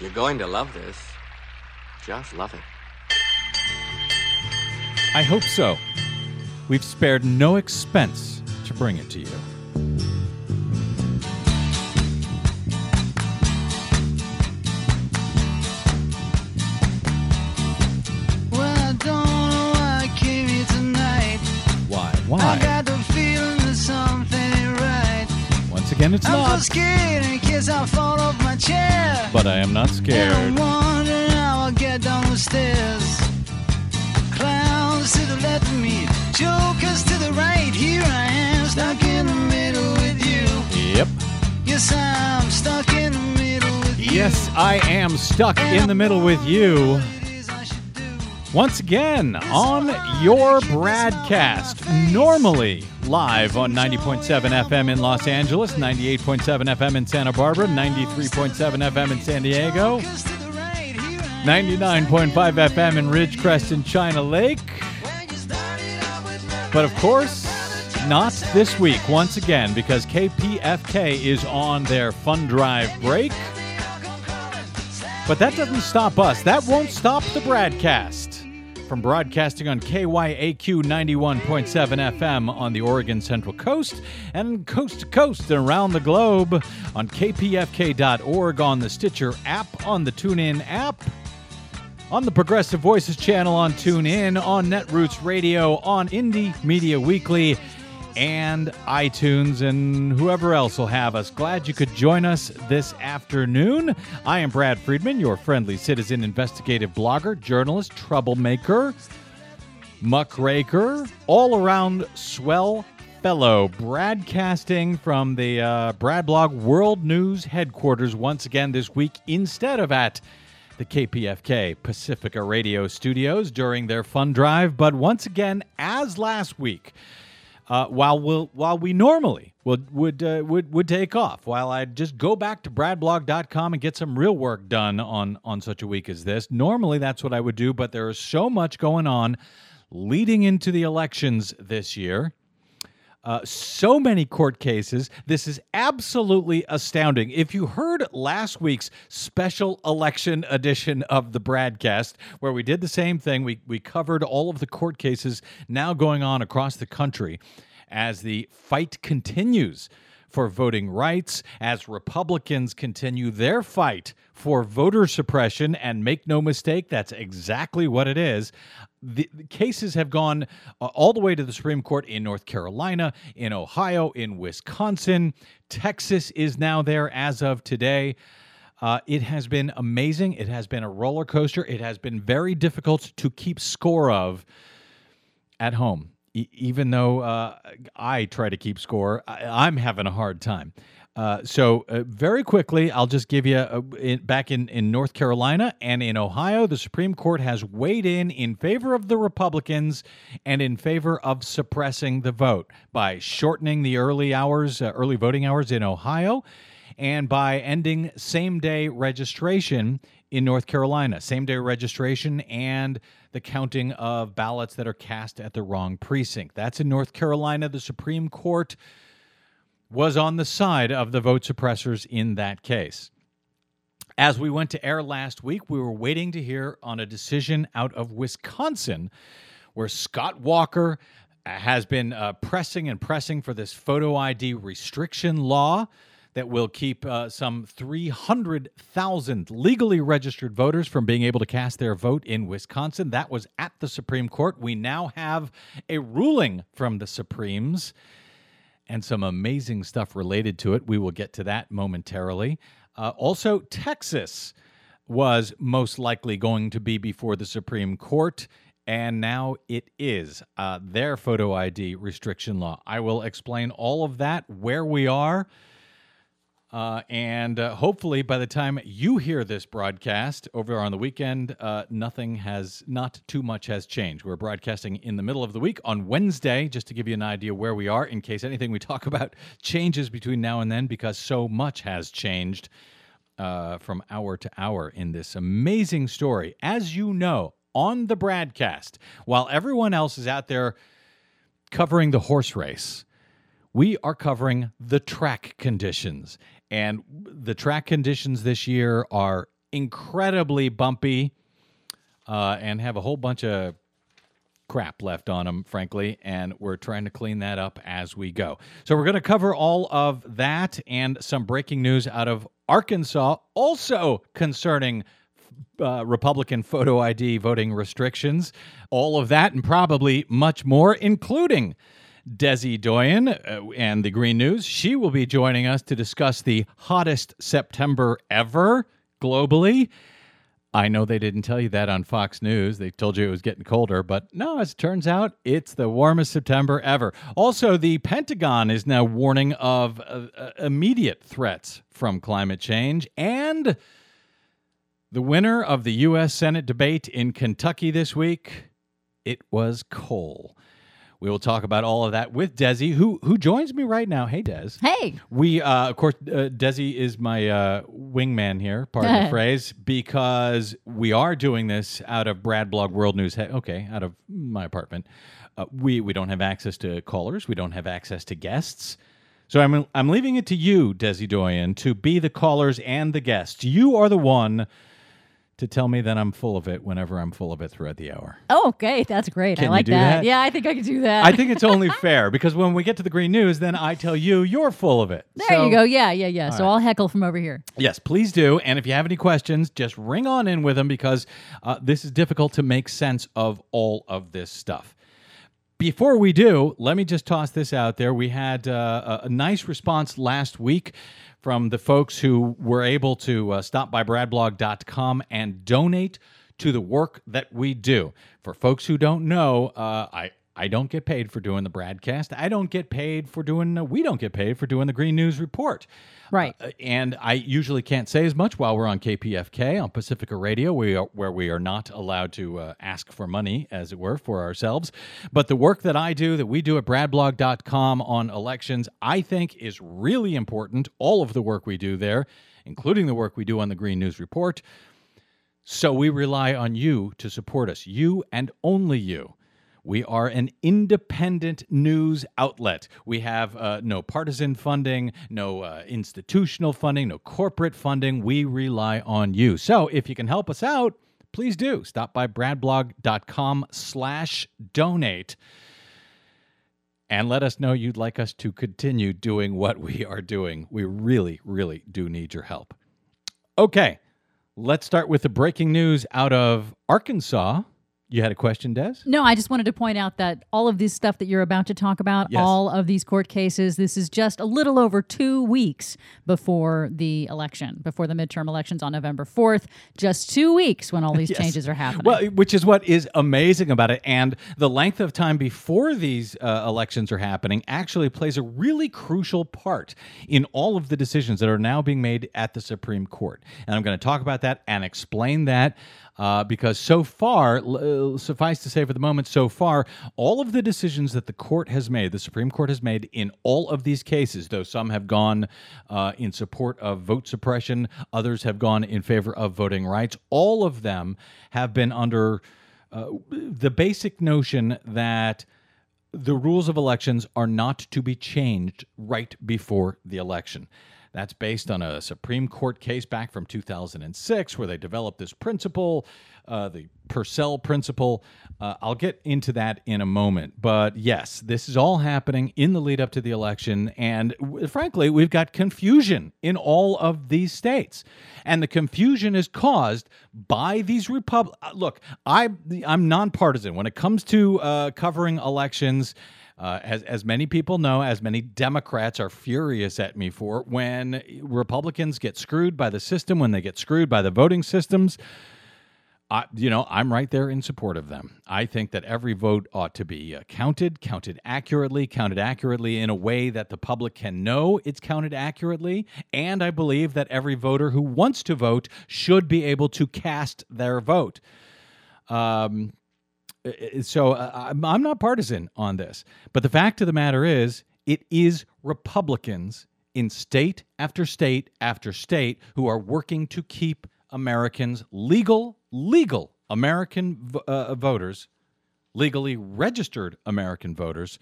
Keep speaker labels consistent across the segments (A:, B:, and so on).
A: You're going to love this. Just love it.
B: I hope so. We've spared no expense to bring it to you.
C: Well, I don't know why I came here tonight.
B: Why?
C: Got the feeling that something ain't right.
B: Once again, it's
C: I'm so
B: not.
C: scared in case I fall off my chair.
B: But I am not
C: And
B: scared.
C: wondering how I'll get down the stairs. Clowns to the left of me, jokers to the right. Here I am, stuck in the middle with you.
B: Yep.
C: Yes, I'm stuck in the middle with you.
B: Yes, I am stuck in the middle with you.
C: What it is I should do.
B: Once again on your broadcast, normally live on 90.7 FM in Los Angeles, 98.7 FM in Santa Barbara, 93.7 FM in San Diego,
C: Jokers to the right, here I am.
B: 99.5 FM in Ridgecrest and China Lake. But of course, not this week, once again, because KPFK is on their fun drive break. But that doesn't stop us. That won't stop the broadcast. From broadcasting on KYAQ 91.7 FM on the Oregon Central Coast and coast to coast and around the globe on kpfk.org on the Stitcher app, on the TuneIn app, on the Progressive Voices channel on TuneIn, on Netroots Radio, on Indie Media Weekly, and iTunes, and whoever else will have us. Glad you could join us this afternoon. I am Brad Friedman, your friendly citizen investigative blogger, journalist, troublemaker, muckraker, all around swell fellow, broadcasting from the uh, Brad Blog World News headquarters once again this week instead of at the KPFK Pacifica Radio studios during their fun drive. But once again, as last week, uh, while we'll, while we normally would would uh, would would take off, while I'd just go back to bradblog.com and get some real work done on on such a week as this. Normally, that's what I would do, but there is so much going on leading into the elections this year. Uh, so many court cases. This is absolutely astounding. If you heard last week's special election edition of the broadcast, where we did the same thing, we, we covered all of the court cases now going on across the country as the fight continues for voting rights, as Republicans continue their fight for voter suppression. And make no mistake, that's exactly what it is. The, cases have gone uh, all the way to the Supreme Court in North Carolina, in Ohio, in Wisconsin. Texas is now there as of today. Uh, it has been amazing. It has been a roller coaster. It has been very difficult to keep score of at home. Even though uh, I try to keep score, I- I'm having a hard time. Uh, so uh, very quickly, I'll just give you a, in, back in, in North Carolina and in Ohio, the Supreme Court has weighed in in favor of the Republicans and in favor of suppressing the vote by shortening the early hours, uh, early voting hours in Ohio, and by ending same day registration in North Carolina, same day registration and the counting of ballots that are cast at the wrong precinct. That's in North Carolina. The Supreme Court was on the side of the vote suppressors in that case. As we went to air last week, we were waiting to hear on a decision out of Wisconsin where Scott Walker has been uh, pressing and pressing for this photo ID restriction law that will keep uh, some 300,000 legally registered voters from being able to cast their vote in Wisconsin. That was at the Supreme Court. We now have a ruling from the Supremes and some amazing stuff related to it. We will get to that momentarily. Uh, also, Texas was most likely going to be before the Supreme Court, and now it is. Uh, their photo ID restriction law. I will explain all of that, where we are. Uh, and uh, hopefully, by the time you hear this broadcast over on the weekend, uh, nothing has, not too much has changed. We're broadcasting in the middle of the week on Wednesday, just to give you an idea where we are, in case anything we talk about changes between now and then, because so much has changed uh, from hour to hour in this amazing story. As you know, on the broadcast, while everyone else is out there covering the horse race, we are covering the track conditions. And the track conditions this year are incredibly bumpy uh, and have a whole bunch of crap left on them, frankly, and we're trying to clean that up as we go. So we're going to cover all of that and some breaking news out of Arkansas, also concerning uh, Republican photo ID voting restrictions. All of that and probably much more, including Desi Doyen uh, and the Green News. She will be joining us to discuss the hottest September ever globally. I know they didn't tell you that on Fox News. They told you it was getting colder, but no, as it turns out, it's the warmest September ever. Also, the Pentagon is now warning of uh, uh, immediate threats from climate change. And the winner of the U.S. Senate debate in Kentucky this week, it was coal. We will talk about all of that with Desi, who who joins me right now. Hey, Des.
D: Hey.
B: We, uh, of course, uh, Desi is my uh, wingman here, pardon the phrase, because we are doing this out of Brad Blog World News. He- okay, out of my apartment. Uh, we we don't have access to callers. We don't have access to guests. So I'm I'm leaving it to you, Desi Doyen, to be the callers and the guests. You are the one to tell me that I'm full of it whenever I'm full of it throughout the hour.
D: Oh, okay. That's great.
B: Can
D: I like that.
B: that?
D: Yeah, I think I could do that.
B: I think it's only fair because when we get to the green news, then I tell you you're full of it.
D: there
B: So-
D: you go. Yeah, yeah, yeah. So
B: right.
D: I'll heckle from over here.
B: Yes, please do. And if you have any questions, just ring on in with them because uh, this is difficult to make sense of all of this stuff. Before we do, let me just toss this out there. We had uh, a nice response last week from the folks who were able to uh, stop by bradblog.com and donate to the work that we do. For folks who don't know, uh, I I don't get paid for doing the broadcast. I don't get paid for doing. Uh, we don't get paid for doing the Green News Report.
D: Right.
B: Uh, and I usually can't say as much while we're on KPFK on Pacifica Radio, we are, where we are not allowed to uh, ask for money, as it were, for ourselves. But the work that I do, that we do at bradblog.com on elections, I think is really important. All of the work we do there, including the work we do on the Green News Report. So we rely on you to support us, you and only you. We are an independent news outlet. We have uh, no partisan funding, no uh, institutional funding, no corporate funding. We rely on you. So if you can help us out, please do. Stop by bradblog.com slash donate and let us know you'd like us to continue doing what we are doing. We really, really do need your help. Okay, let's start with the breaking news out of Arkansas. You had a question, Des?
D: No, I just wanted to point out that all of this stuff that you're about to talk about,
B: Yes.
D: all of these court cases, this is just a little over two weeks before the election, before the midterm elections on November 4th. Just two weeks when all these
B: Yes.
D: changes are happening.
B: Well, which is what is amazing about it. And the length of time before these uh, elections are happening actually plays a really crucial part in all of the decisions that are now being made at the Supreme Court. And I'm going to talk about that and explain that. Uh, because so far, l- uh, suffice to say for the moment, so far, all of the decisions that the court has made, the Supreme Court has made in all of these cases, though some have gone uh, in support of vote suppression, others have gone in favor of voting rights, all of them have been under uh, the basic notion that the rules of elections are not to be changed right before the election. That's based on a Supreme Court case back from 2006 where they developed this principle, uh, the Purcell principle. Uh, I'll get into that in a moment. But yes, this is all happening in the lead up to the election. And w- frankly, we've got confusion in all of these states. And the confusion is caused by these Republic. Look, I, I'm nonpartisan when it comes to uh, covering elections. Uh, as, as many people know, as many Democrats are furious at me for, when Republicans get screwed by the system, when they get screwed by the voting systems, I, you know, I'm right there in support of them. I think that every vote ought to be uh, counted, counted accurately, counted accurately in a way that the public can know it's counted accurately. And I believe that every voter who wants to vote should be able to cast their vote. Um, so uh, I'm I'm not partisan on this, but the fact of the matter is, it is Republicans in state after state after state who are working to keep Americans legal, legal American uh, voters, legally registered American voters,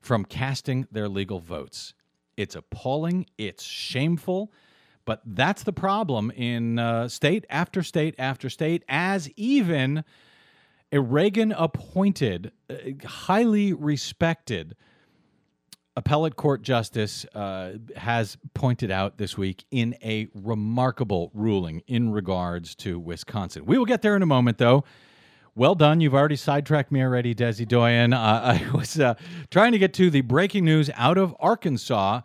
B: from casting their legal votes. It's appalling. It's shameful. But that's the problem in uh, state after state after state, as even a Reagan appointed, uh, highly respected appellate court justice uh, has pointed out this week in a remarkable ruling in regards to Wisconsin. We will get there in a moment, though. Well done. You've already sidetracked me already, Desi Doyen. Uh, I was uh, trying to get to the breaking news out of Arkansas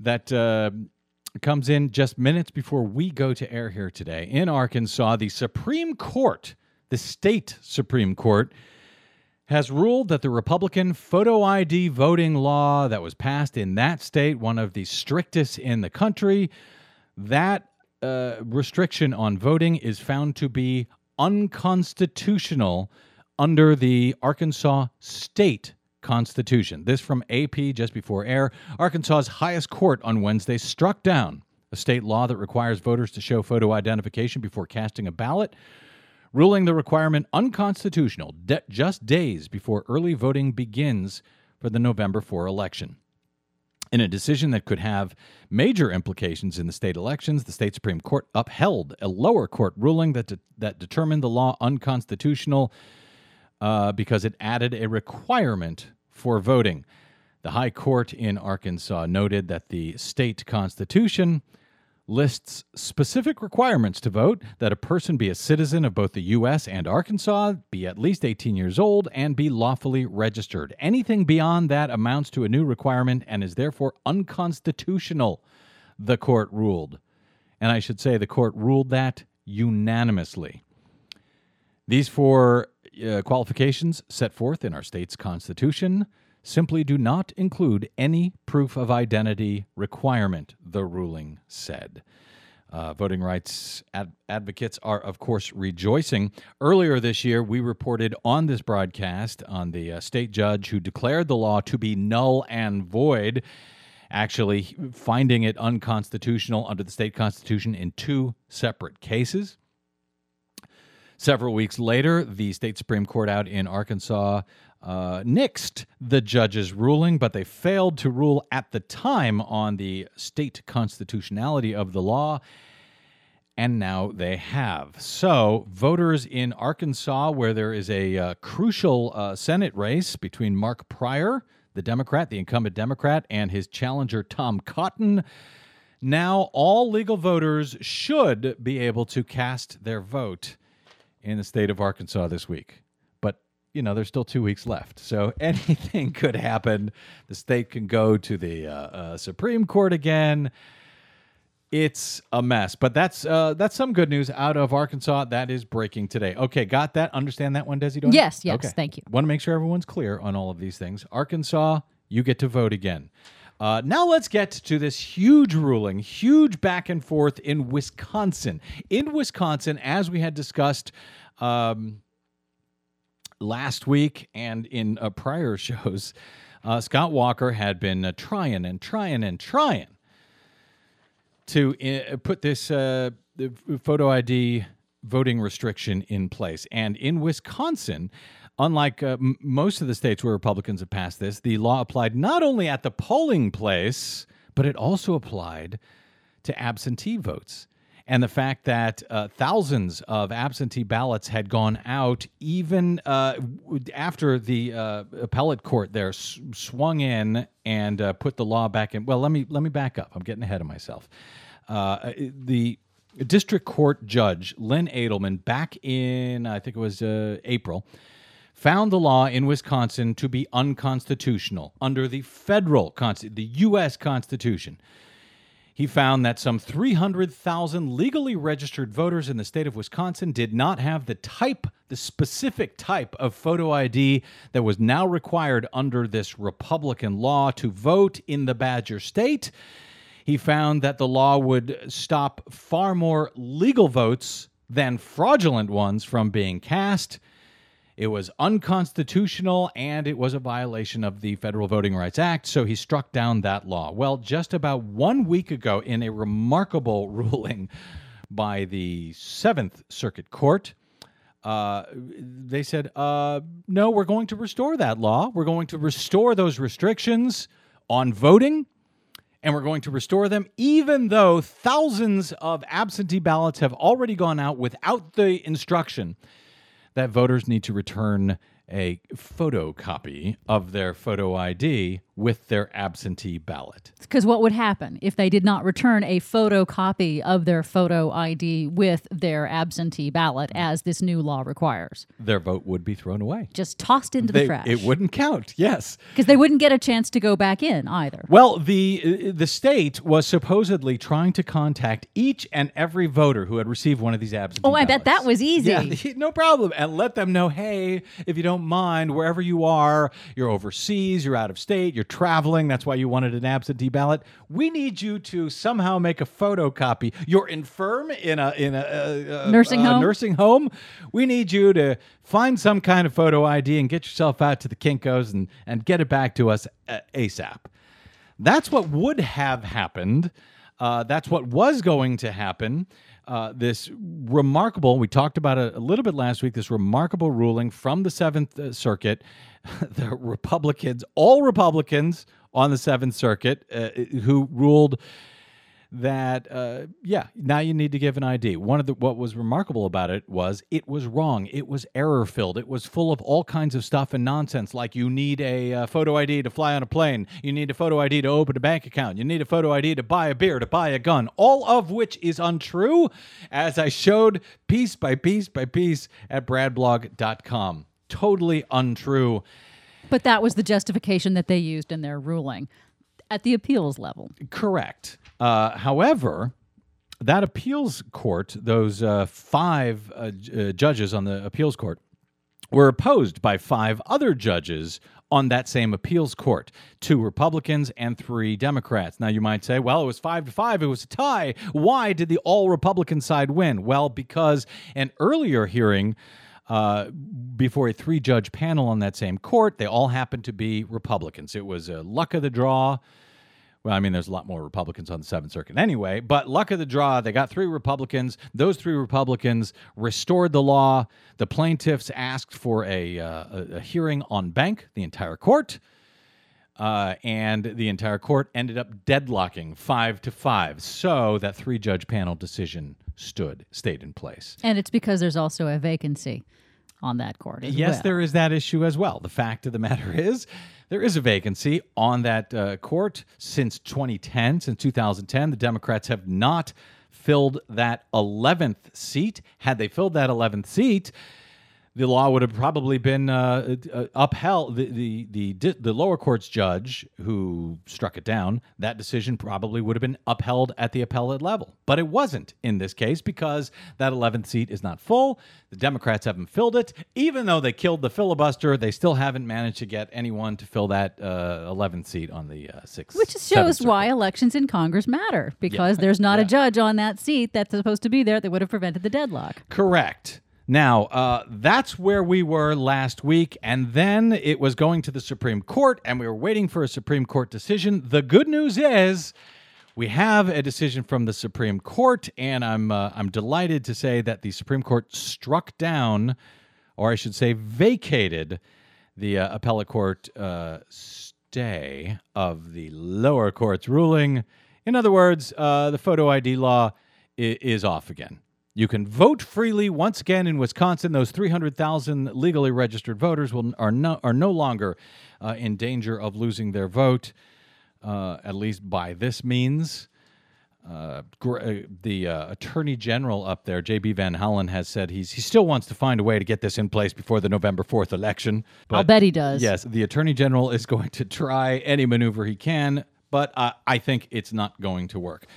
B: that uh, comes in just minutes before we go to air here today. In Arkansas, the Supreme Court, the state Supreme Court, has ruled that the Republican photo ID voting law that was passed in that state, one of the strictest in the country, that uh, restriction on voting is found to be unconstitutional under the Arkansas state constitution. This from AP just before air. Arkansas's highest court on Wednesday struck down a state law that requires voters to show photo identification before casting a ballot ruling the requirement unconstitutional de- just days before early voting begins for the November 4 election. In a decision that could have major implications in the state elections, the state Supreme Court upheld a lower court ruling that, de- that determined the law unconstitutional uh, because it added a requirement for voting. The High Court in Arkansas noted that the state constitution lists specific requirements to vote that a person be a citizen of both the U.S. and Arkansas, be at least 18 years old, and be lawfully registered. Anything beyond that amounts to a new requirement and is therefore unconstitutional, the court ruled. And I should say the court ruled that unanimously. These four uh, qualifications set forth in our state's constitution simply do not include any proof of identity requirement, the ruling said. Uh, voting rights ad- advocates are, of course, rejoicing. Earlier this year, we reported on this broadcast on the uh, state judge who declared the law to be null and void, actually finding it unconstitutional under the state constitution in two separate cases. Several weeks later, the state Supreme Court out in Arkansas uh, nixed the judge's ruling, but they failed to rule at the time on the state constitutionality of the law. And now they have. So, voters in Arkansas, where there is a uh, crucial uh, Senate race between Mark Pryor, the Democrat, the incumbent Democrat, and his challenger Tom Cotton, now all legal voters should be able to cast their vote in the state of Arkansas this week you know, there's still two weeks left. So anything could happen. The state can go to the uh, uh, Supreme Court again. It's a mess, but that's uh, that's some good news out of Arkansas. That is breaking today. Okay, got that? Understand that one, Desi?
D: Yes, yes.
B: Okay.
D: Thank you.
B: Want to make sure everyone's clear on all of these things. Arkansas, you get to vote again. Uh, now let's get to this huge ruling, huge back and forth in Wisconsin. In Wisconsin, as we had discussed. Um, last week and in uh, prior shows, uh, Scott Walker had been uh, trying and trying and trying to uh, put this uh, photo ID voting restriction in place. And in Wisconsin, unlike uh, m- most of the states where Republicans have passed this, the law applied not only at the polling place, but it also applied to absentee votes and the fact that uh, thousands of absentee ballots had gone out even uh, after the uh, appellate court there swung in and uh, put the law back in. Well, let me let me back up. I'm getting ahead of myself. Uh, the district court judge Lynn Adelman back in I think it was uh, April found the law in Wisconsin to be unconstitutional under the federal constitution, the U.S. Constitution. He found that some 300,000 legally registered voters in the state of Wisconsin did not have the type, the specific type of photo ID that was now required under this Republican law to vote in the Badger state. He found that the law would stop far more legal votes than fraudulent ones from being cast. It was unconstitutional and it was a violation of the Federal Voting Rights Act, so he struck down that law. Well, just about one week ago, in a remarkable ruling by the Seventh Circuit Court, uh, they said, uh, no, we're going to restore that law. We're going to restore those restrictions on voting. and we're going to restore them, even though thousands of absentee ballots have already gone out without the instruction that voters need to return a photocopy of their photo ID with their absentee ballot.
D: Because what would happen if they did not return a photocopy of their photo ID with their absentee ballot, as this new law requires?
B: Their vote would be thrown away.
D: Just tossed into
B: They-
D: the trash.
B: it wouldn't count. Yes.
D: Because they wouldn't get a chance to go back in either.
B: Well, the uh, the state was supposedly trying to contact each and every voter who had received one of these absentee
D: Oh, I bet that was easy.
B: Yeah, no problem. And let them know, hey, if you don't mind, wherever you are, you're overseas, you're out of state, you're traveling. That's why you wanted an absentee ballot. We need you to somehow make a photocopy. You're infirm in a in a, uh, uh,
D: Nursing
B: uh,
D: home?
B: nursing home. We need you to find some kind of photo ID and get yourself out to the Kinkos and and get it back to us uh, ASAP. That's what would have happened. Uh, that's what was going to happen. Uh, this remarkable, we talked about it a little bit last week, this remarkable ruling from the Seventh uh, Circuit. the Republicans, all Republicans on the Seventh Circuit, uh, who ruled that uh, yeah now you need to give an id one of the what was remarkable about it was it was wrong. It was error filled it was full of all kinds of stuff and nonsense like you need a uh, photo id to fly on a plane. You need a photo id to open a bank account. You need a photo id to buy a beer to buy a gun all of which is untrue as i showed piece by piece by piece at bradblog.com totally untrue.
D: But that was the justification that they used in their ruling at the appeals level.
B: Correct. Uh, however, that appeals court, those uh, five uh, uh, judges on the appeals court, were opposed by five other judges on that same appeals court two Republicans and three Democrats. Now, you might say, well, it was five to five, it was a tie. Why did the all Republican side win? Well, because an earlier hearing uh, before a three judge panel on that same court, they all happened to be Republicans. It was a luck of the draw. Well, I mean, there's a lot more Republicans on the Seventh Circuit anyway, but luck of the draw, they got three Republicans. Those three Republicans restored the law. The plaintiffs asked for a, uh, a, hearing en banc, the entire court, uh, and the entire court ended up deadlocking five to five. So that three judge panel decision stood, stayed in place.
D: And it's because there's also a vacancy on that court.
B: Yes,
D: well.
B: there is that issue as well. The fact of the matter is, there is a vacancy on that uh, court since 2010. Since 2010, the Democrats have not filled that 11th seat. Had they filled that 11th seat, the law would have probably been uh, uh, upheld. The, the the the lower court's judge who struck it down, that decision probably would have been upheld at the appellate level. But it wasn't in this case because that 11th seat is not full. The Democrats haven't filled it, even though they killed the filibuster. They still haven't managed to get anyone to fill that uh, 11th seat on the uh, sixth.
D: Which shows why elections in Congress matter because there's not a judge on that seat that's supposed to be there that would have prevented the deadlock.
B: Correct. Now, uh, that's where we were last week, and then it was going to the Supreme Court, and we were waiting for a Supreme Court decision. The good news is we have a decision from the Supreme Court, and I'm uh, I'm delighted to say that the Supreme Court struck down, or I should say, vacated the uh, appellate court uh, stay of the lower court's ruling. In other words, uh, the photo ID law is off again. You can vote freely once again in Wisconsin. Those 300,000 legally registered voters will, are, no, are no longer uh, in danger of losing their vote, uh, at least by this means. Uh, uh, the uh, attorney general up there, J.B. Van Hollen, has said he's, he still wants to find a way to get this in place before the November 4th election.
D: I'll bet he does.
B: Yes, the attorney general is going to try any maneuver he can, but uh, I think it's not going to work.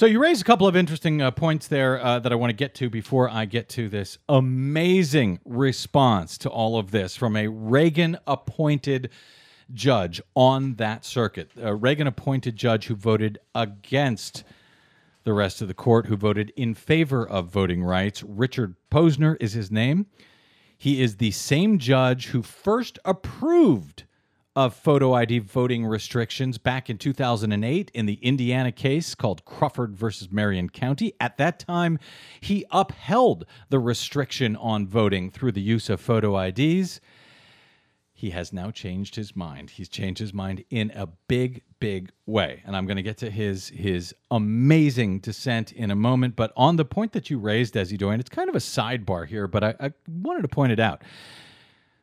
B: So you raised a couple of interesting uh, points there uh, that I want to get to before I get to this amazing response to all of this from a Reagan-appointed judge on that circuit, a Reagan-appointed judge who voted against the rest of the court, who voted in favor of voting rights. Richard Posner is his name. He is the same judge who first approved of photo ID voting restrictions back in 2008 in the Indiana case called Crawford versus Marion County. At that time, he upheld the restriction on voting through the use of photo IDs. he has now changed his mind. He's changed his mind in a big, big way. And I'm going to get to his his amazing dissent in a moment. But on the point that you raised, Desi Doyen, it's kind of a sidebar here, but I, I wanted to point it out.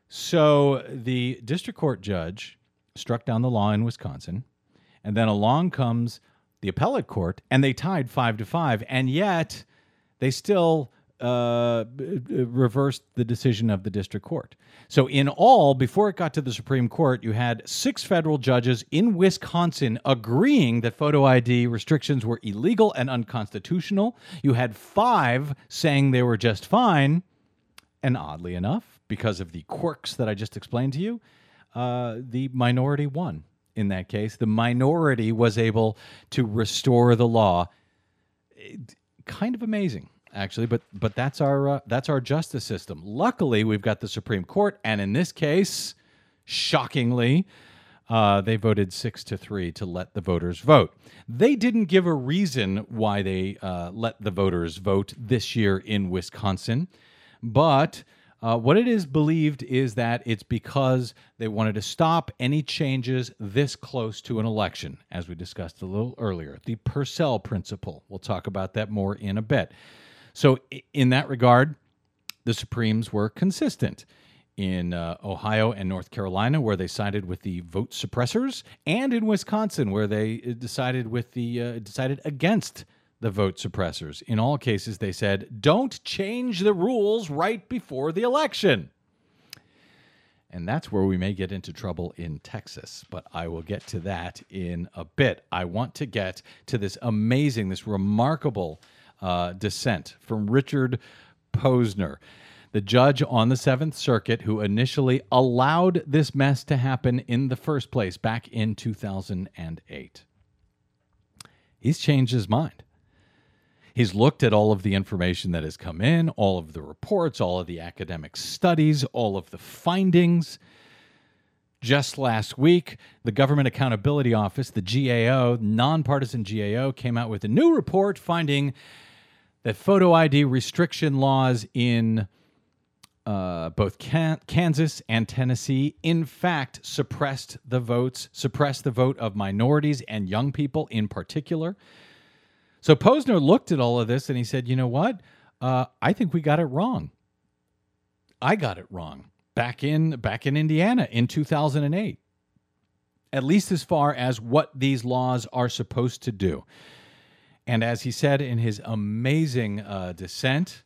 B: So the district court judge struck down the law in Wisconsin, and then along comes the appellate court, and they tied five to five, and yet they still uh, reversed the decision of the district court. So, in all, before it got to the Supreme Court, you had six federal judges in Wisconsin agreeing that photo ID restrictions were illegal and unconstitutional. You had five saying they were just fine. And oddly enough, because of the quirks that I just explained to you, uh, the minority won in that case. The minority was able to restore the law. It- kind of amazing, actually, but but that's our uh, that's our justice system. Luckily, we've got the Supreme Court, and in this case, shockingly, uh, they voted six to three to let the voters vote. They didn't give a reason why they uh, let the voters vote this year in Wisconsin, but uh, what it is believed is that it's because they wanted to stop any changes this close to an election, as we discussed a little earlier. The Purcell principle. We'll talk about that more in a bit. So, in that regard, the Supremes were consistent in uh, Ohio and North Carolina, where they sided with the vote suppressors, and in Wisconsin, where they uh, decided with the uh, decided against the vote suppressors. In all cases, they said, "Don't change the rules right before the election." And that's where we may get into trouble in Texas, but I will get to that in a bit. I want to get to this amazing, this remarkable uh, dissent from Richard Posner, the judge on the Seventh Circuit who initially allowed this mess to happen in the first place back in 2008. He's changed his mind. He's looked at all of the information that has come in, all of the reports, all of the academic studies, all of the findings. Just last week, the Government Accountability Office, the GAO, nonpartisan GAO, came out with a new report finding that photo ID restriction laws in uh, both Can- Kansas and Tennessee, in fact, suppressed the votes, suppressed the vote of minorities and young people in particular. So Posner looked at all of this and he said, "You know what? Uh, I think we got it wrong. I got it wrong back in back in Indiana in 2008. At least as far as what these laws are supposed to do." And as he said in his amazing uh, dissent,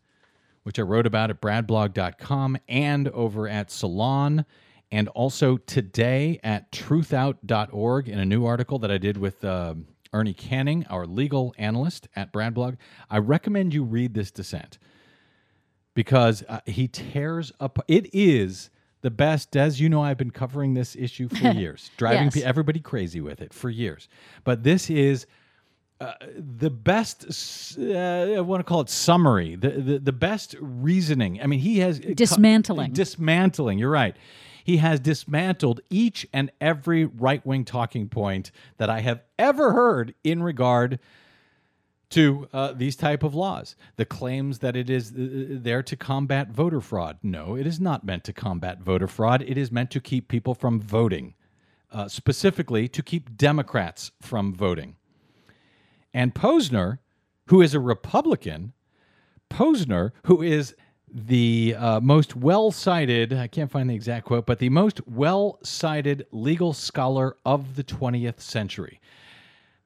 B: which I wrote about at bradblog.com and over at Salon, and also today at truthout.org in a new article that I did with um Ernie Canning, our legal analyst at Bradblog. I recommend you read this dissent because uh, he tears up. It is the best. Des, you know, I've been covering this issue for years, driving
D: Yes.
B: pe- everybody crazy with it for years. But this is uh, the best. Uh, I want to call it summary. The, the the best reasoning. I mean, he has
D: Dismantling.
B: dismantling. You're right. He has dismantled each and every right wing talking point that I have ever heard in regard to uh, these type of laws. The claims that it is uh, there to combat voter fraud. No, it is not meant to combat voter fraud. It is meant to keep people from voting, uh, specifically to keep Democrats from voting. And Posner, who is a Republican, Posner, who is the uh, most well cited, I can't find the exact quote, but the most well cited legal scholar of the 20th century.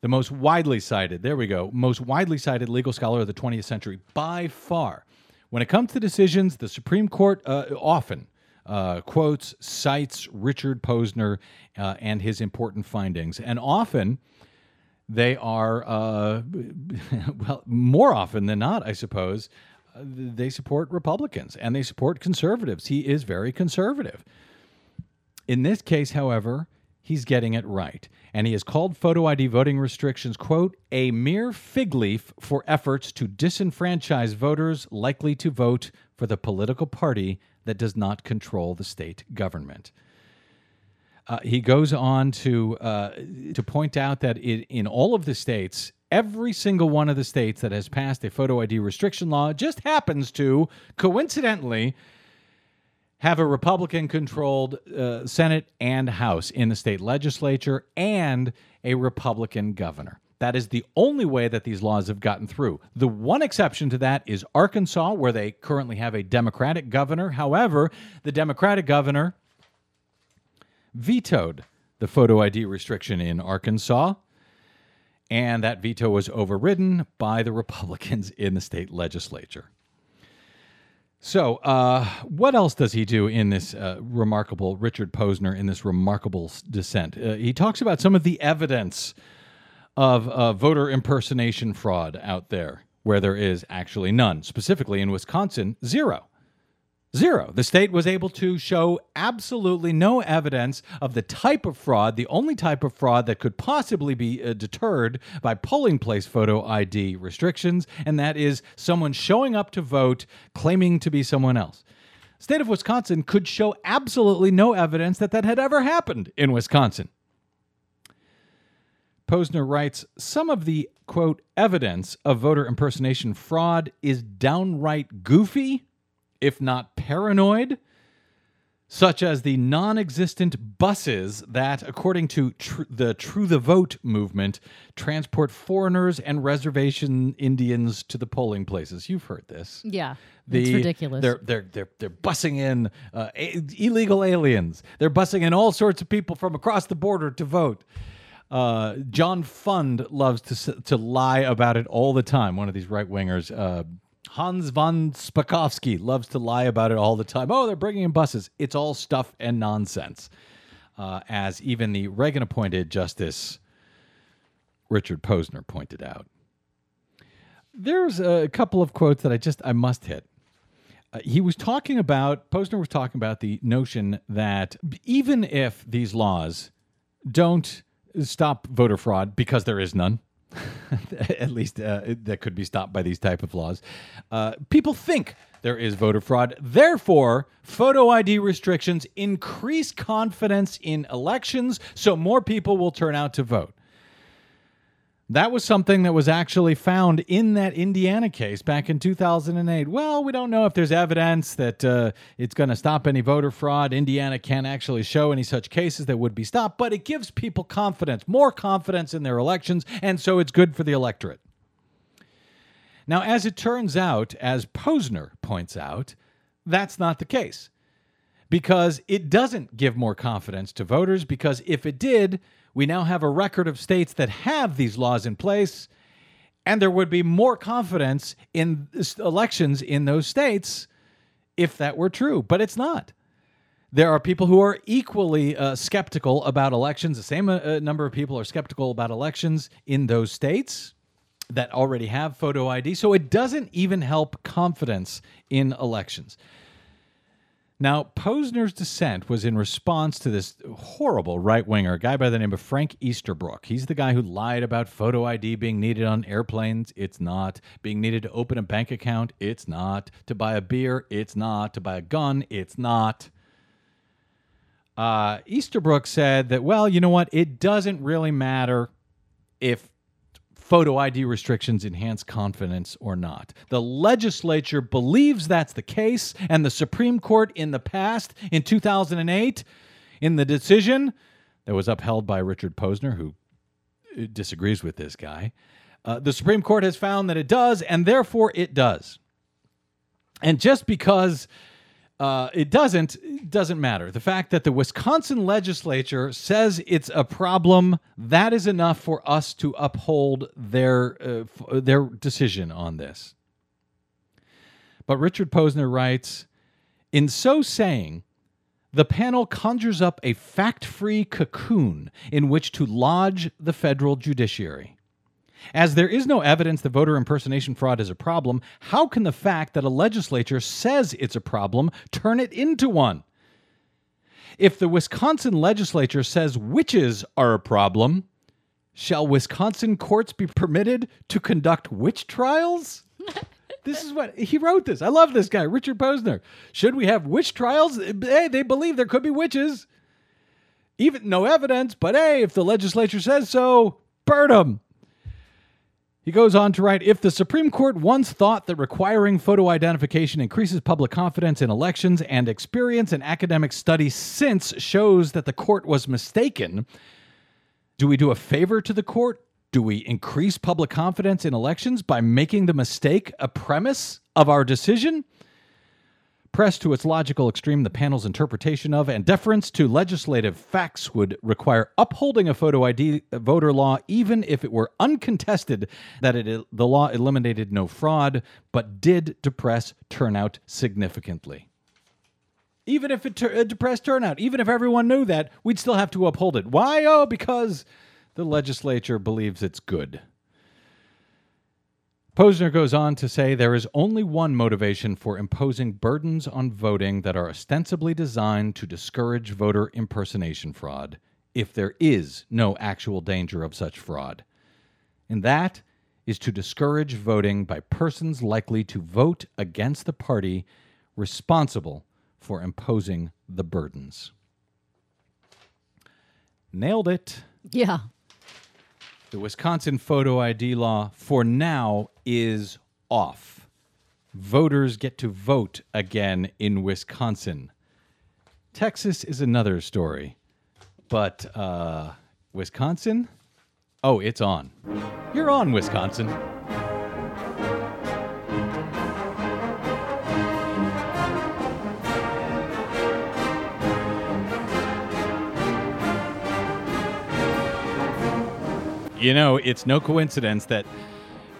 B: The most widely cited, there we go, most widely cited legal scholar of the 20th century by far. When it comes to decisions, the Supreme Court uh, often uh, quotes, cites Richard Posner uh, and his important findings. And often, they are uh, well more often than not i suppose they support republicans and they support conservatives. He is very conservative. In this case however he's getting it right. And he has called photo id voting restrictions quote a mere fig leaf for efforts to disenfranchise voters likely to vote for the political party that does not control the state government. Uh, he goes on to uh, to point out that it, in all of the states, every single one of the states that has passed a photo ID restriction law just happens to coincidentally have a Republican controlled uh, Senate and House in the state legislature and a Republican governor. That is the only way that these laws have gotten through. The one exception to that is Arkansas, where they currently have a Democratic governor. However, the Democratic governor vetoed the photo ID restriction in Arkansas, and that veto was overridden by the Republicans in the state legislature. So, uh, what else does he do in this uh, remarkable Richard Posner in this remarkable dissent? Uh, he talks about some of the evidence of uh, voter impersonation fraud out there, where there is actually none. Specifically in Wisconsin, zero. Zero. The state was able to show absolutely no evidence of the type of fraud, the only type of fraud that could possibly be uh, deterred by polling place photo ID restrictions, and that is someone showing up to vote claiming to be someone else. State of Wisconsin could show absolutely no evidence that that had ever happened in Wisconsin. Posner writes Some of the, quote, evidence of voter impersonation fraud is downright goofy, if not paranoid, such as the non existent buses that, according to tr- the True the Vote movement, transport foreigners and reservation Indians to the polling places. You've heard this.
D: Yeah.
B: The-
D: it's ridiculous.
B: They're they're they're they're bussing in uh, a- illegal aliens. They're bussing in all sorts of people from across the border to vote. Uh, John Fund loves to to lie about it all the time. One of these right wingers, uh, Hans von Spakovsky, loves to lie about it all the time. Oh, they're bringing in buses. It's all stuff and nonsense. Uh, as even the Reagan appointed Justice Richard Posner pointed out. There's a couple of quotes that I just I must hit. Uh, he was talking about Posner was talking about the notion that even if these laws don't stop voter fraud because there is none, at least uh, that could be stopped by these type of laws. Uh, people think there is voter fraud. Therefore, photo ID restrictions increase confidence in elections, so more people will turn out to vote. That was something that was actually found in that Indiana case back in 2008. Well, we don't know if there's evidence that uh, it's going to stop any voter fraud. Indiana can't actually show any such cases that would be stopped, but it gives people confidence, more confidence in their elections, and so it's good for the electorate. Now, as it turns out, as Posner points out, that's not the case because it doesn't give more confidence to voters. Because if it did, we now have a record of states that have these laws in place, and there would be more confidence in elections in those states if that were true. But it's not. There are people who are equally uh, skeptical about elections. The same uh, uh, number of people are skeptical about elections in those states that already have photo ID. So it doesn't even help confidence in elections. Now, Posner's dissent was in response to this horrible right winger, a guy by the name of Frank Easterbrook. He's the guy who lied about photo ID being needed on airplanes. It's not. Being needed to open a bank account. It's not. To buy a beer. It's not. To buy a gun. It's not. Uh, Easterbrook said that, well, you know what? It doesn't really matter if photo ID restrictions enhance confidence or not. The legislature believes that's the case, and the Supreme Court in the past, in 2008, in the decision that was upheld by Richard Posner, who uh, disagrees with this guy, uh, the Supreme Court has found that it does, and therefore it does. And just because uh, it doesn't it doesn't matter. The fact that the Wisconsin legislature says it's a problem that is enough for us to uphold their uh, f- their decision on this. But Richard Posner writes, in so saying, the panel conjures up a fact-free cocoon in which to lodge the federal judiciary. As there is no evidence that voter impersonation fraud is a problem, how can the fact that a legislature says it's a problem turn it into one? If the Wisconsin legislature says witches are a problem, shall Wisconsin courts be permitted to conduct witch trials? this is what he wrote this. I love this guy, Richard Posner. Should we have witch trials? Hey, they believe there could be witches. Even no evidence, but hey, if the legislature says so, burn them. He goes on to write If the Supreme Court once thought that requiring photo identification increases public confidence in elections and experience and academic study since shows that the court was mistaken, do we do a favor to the court? Do we increase public confidence in elections by making the mistake a premise of our decision? Pressed to its logical extreme, the panel's interpretation of and deference to legislative facts would require upholding a photo ID voter law, even if it were uncontested that it, the law eliminated no fraud, but did depress turnout significantly. Even if it, tur- it depressed turnout, even if everyone knew that, we'd still have to uphold it. Why? Oh, because the legislature believes it's good. Posner goes on to say there is only one motivation for imposing burdens on voting that are ostensibly designed to discourage voter impersonation fraud, if there is no actual danger of such fraud. And that is to discourage voting by persons likely to vote against the party responsible for imposing the burdens. Nailed it.
D: Yeah.
B: The Wisconsin photo ID law for now is off. Voters get to vote again in Wisconsin. Texas is another story. But uh, Wisconsin? Oh, it's on. You're on, Wisconsin. You know, it's no coincidence that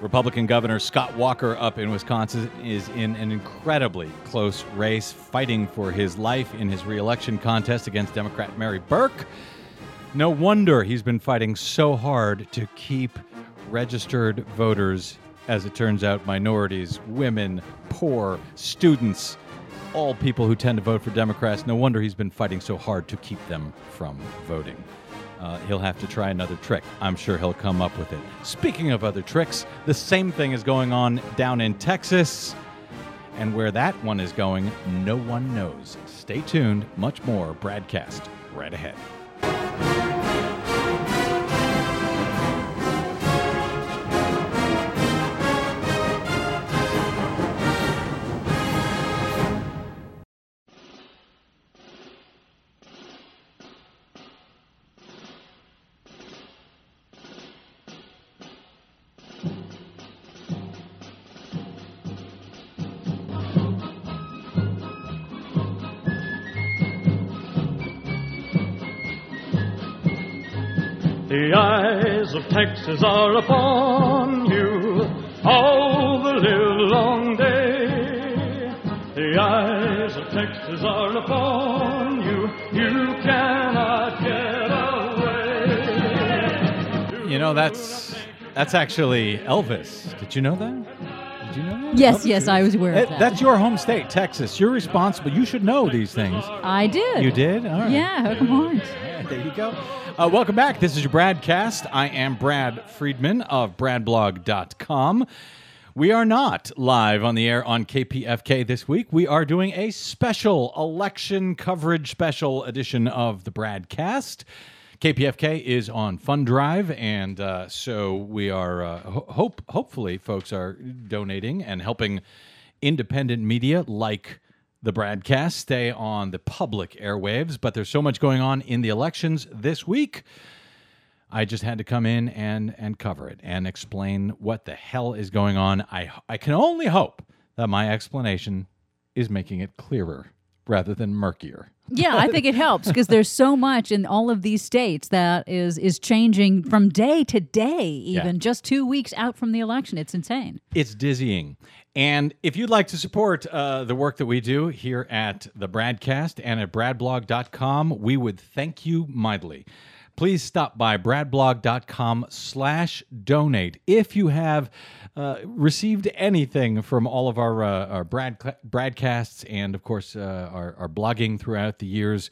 B: Republican Governor Scott Walker up in Wisconsin is in an incredibly close race, fighting for his life in his reelection contest against Democrat Mary Burke. No wonder he's been fighting so hard to keep registered voters, as it turns out, minorities, women, poor, students, all people who tend to vote for Democrats. No wonder he's been fighting so hard to keep them from voting. Uh, he'll have to try another trick. I'm sure he'll come up with it. Speaking of other tricks, the same thing is going on down in Texas. And where that one is going, no one knows. Stay tuned. Much more Bradcast right ahead.
E: The eyes of Texas are upon you all the live long day. The eyes of Texas are upon you. You cannot get away.
B: You know, that's that's actually Elvis. Did you know that? Did you know that?
D: Yes,
B: Elvis
D: yes,
B: is-
D: I was aware of that.
B: That's your home state, Texas. You're responsible. You should know these things.
D: I did.
B: You did? All right.
D: Yeah, come on.
B: There you go. Uh, welcome back. This is your Bradcast. I am Brad Friedman of BradBlog.com. We are not live on the air on KPFK this week. We are doing a special election coverage special edition of the Bradcast. KPFK is on Fund Drive, and uh, so we are uh, ho- hope hopefully folks are donating and helping independent media like the Bradcast stay on the public airwaves. But there's so much going on in the elections this week. I just had to come in and and cover it and explain what the hell is going on. I I can only hope that my explanation is making it clearer rather than murkier.
D: Yeah, I think it helps because there's so much in all of these states that is is changing from day to day, even
B: Yeah.
D: just two weeks out from the election. It's insane.
B: It's dizzying. And if you'd like to support uh, the work that we do here at the Bradcast and at bradblog.com, we would thank you mightily. Please stop by bradblog.com slash donate if you have uh, received anything from all of our, uh, our Brad, Bradcasts and, of course, uh, our, our blogging throughout the years.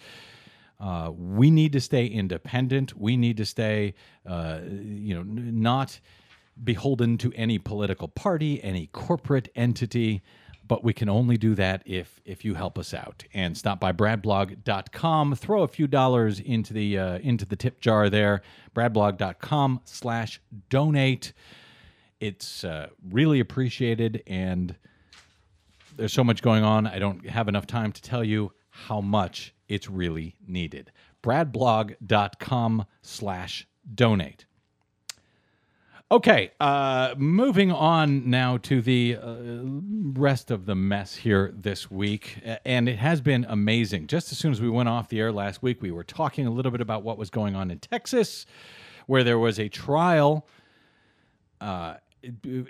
B: Uh, we need to stay independent. We need to stay, uh, you know, n- not beholden to any political party, any corporate entity. But we can only do that if if you help us out and stop by bradblog.com, throw a few dollars into the uh, into the tip jar there, bradblog.com slash donate It's uh, really appreciated, and there's so much going on. I don't have enough time to tell you how much it's really needed. bradblog.com slash donate. Okay, uh, moving on now to the uh, rest of the mess here this week. And it has been amazing. Just as soon as we went off the air last week, we were talking a little bit about what was going on in Texas, where there was a trial uh,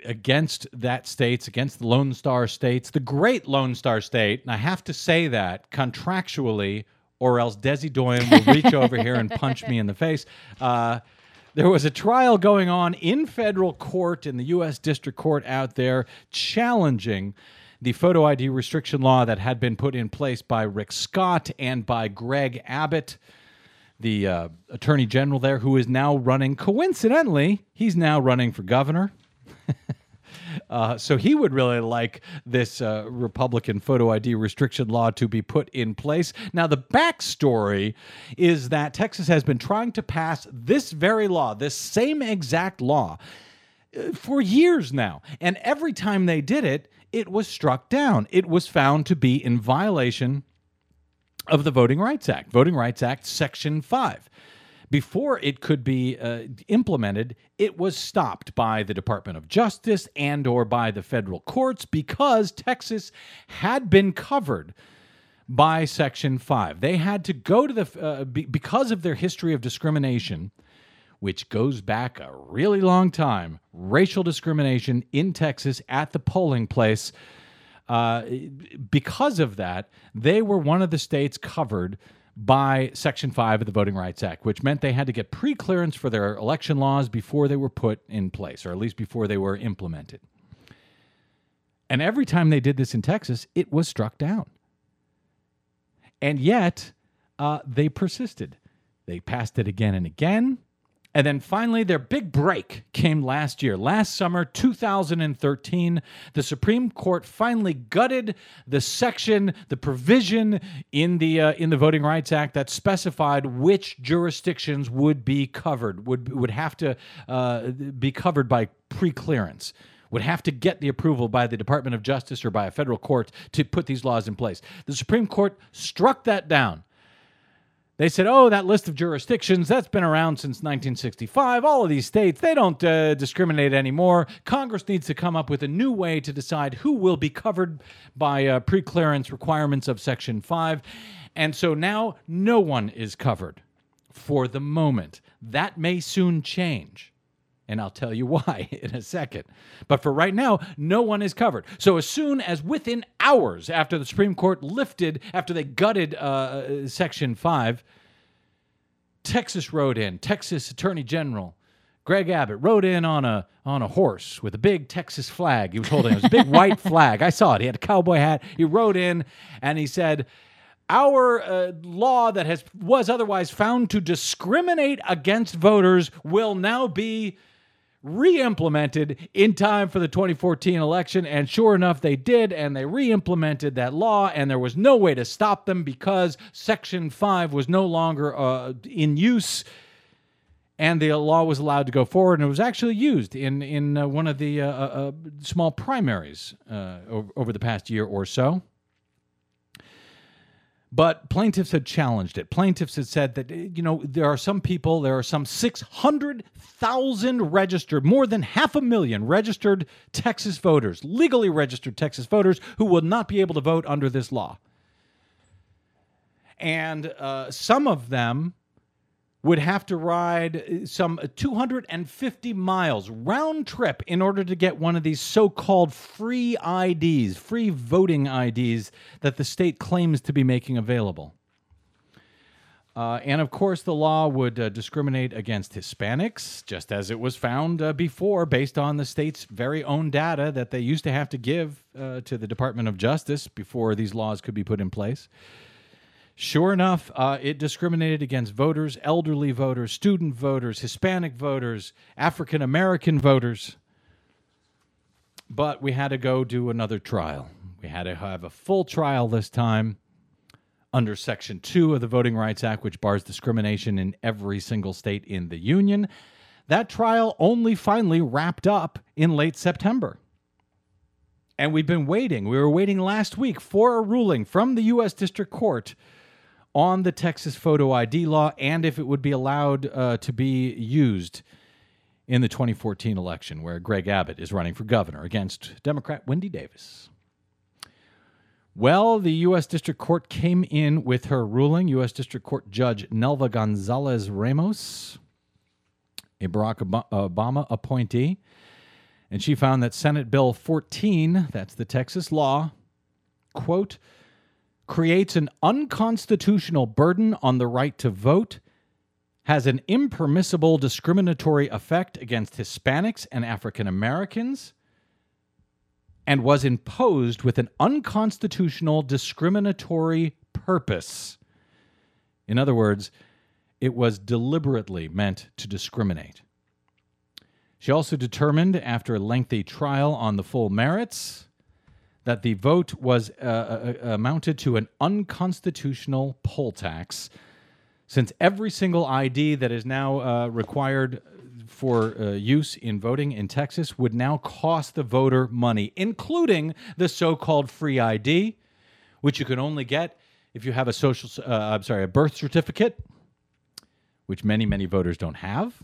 B: against that states, against the Lone Star states, the great Lone Star state. And I have to say that contractually, or else Desi Doyen will reach over here and punch me in the face. Uh, there was a trial going on in federal court in the U.S. District Court out there challenging the photo ID restriction law that had been put in place by Rick Scott and by Greg Abbott, the uh, attorney general there, who is now running, coincidentally, he's now running for governor. Uh, so he would really like this uh, Republican photo ID restriction law to be put in place. Now, the backstory is that Texas has been trying to pass this very law, this same exact law, uh, for years now. And every time they did it, it was struck down. It was found to be in violation of the Voting Rights Act, Voting Rights Act, Section 5. Before it could be uh, implemented, it was stopped by the Department of Justice and or by the federal courts because Texas had been covered by Section 5. They had to go to the uh, be, because of their history of discrimination, which goes back a really long time, racial discrimination in Texas at the polling place. Uh, because of that, they were one of the states covered by Section 5 of the Voting Rights Act, which meant they had to get pre clearance for their election laws before they were put in place, or at least before they were implemented. And every time they did this in Texas, it was struck down. And yet, uh, they persisted. They passed it again and again. And then finally, their big break came last year. Last summer, 2013, the Supreme Court finally gutted the section, the provision in the uh, in the Voting Rights Act that specified which jurisdictions would be covered, would would have to uh, be covered by preclearance would have to get the approval by the Department of Justice or by a federal court to put these laws in place. The Supreme Court struck that down. They said, oh, that list of jurisdictions, that's been around since 1965. All of these states, they don't uh, discriminate anymore. Congress needs to come up with a new way to decide who will be covered by uh, preclearance requirements of Section 5. And so now no one is covered for the moment. That may soon change. And I'll tell you why in a second. But for right now, no one is covered. So, as soon as within hours after the Supreme Court lifted, after they gutted uh, Section 5, Texas rode in, Texas Attorney General Greg Abbott rode in on a on a horse with a big Texas flag. He was holding it was a big white flag. I saw it. He had a cowboy hat. He rode in and he said, "Our uh, law that has was otherwise found to discriminate against voters will now be re-implemented in time for the 2014 election and sure enough they did and they re-implemented that law and there was no way to stop them because section 5 was no longer uh, in use and the law was allowed to go forward and it was actually used in in uh, one of the uh, uh, small primaries uh, over, over the past year or so but plaintiffs had challenged it. Plaintiffs had said that, you know, there are some people, there are some 600,000 registered, more than half a million registered Texas voters, legally registered Texas voters, who will not be able to vote under this law. And uh, some of them would have to ride some 250 miles round trip in order to get one of these so called free IDs, free voting IDs that the state claims to be making available. Uh, and of course, the law would uh, discriminate against Hispanics, just as it was found uh, before, based on the state's very own data that they used to have to give uh, to the Department of Justice before these laws could be put in place. Sure enough, uh, it discriminated against voters, elderly voters, student voters, Hispanic voters, African American voters. But we had to go do another trial. We had to have a full trial this time under Section 2 of the Voting Rights Act, which bars discrimination in every single state in the Union. That trial only finally wrapped up in late September. And we've been waiting. We were waiting last week for a ruling from the U.S. District Court on the Texas photo ID law and if it would be allowed uh, to be used in the 2014 election, where Greg Abbott is running for governor against Democrat Wendy Davis. Well, the U.S. District Court came in with her ruling. U.S. District Court Judge Nelva Gonzalez Ramos, a Barack Obama appointee, and she found that Senate Bill 14, that's the Texas law, quote, creates an unconstitutional burden on the right to vote, has an impermissible discriminatory effect against Hispanics and African Americans, and was imposed with an unconstitutional discriminatory purpose. In other words, it was deliberately meant to discriminate. She also determined, after a lengthy trial on the full merits, that the vote was uh, uh, amounted to an unconstitutional poll tax, since every single ID that is now uh, required for uh, use in voting in Texas would now cost the voter money, including the so-called free ID, which you can only get if you have a social, uh, I'm sorry, a birth certificate, which many many voters don't have.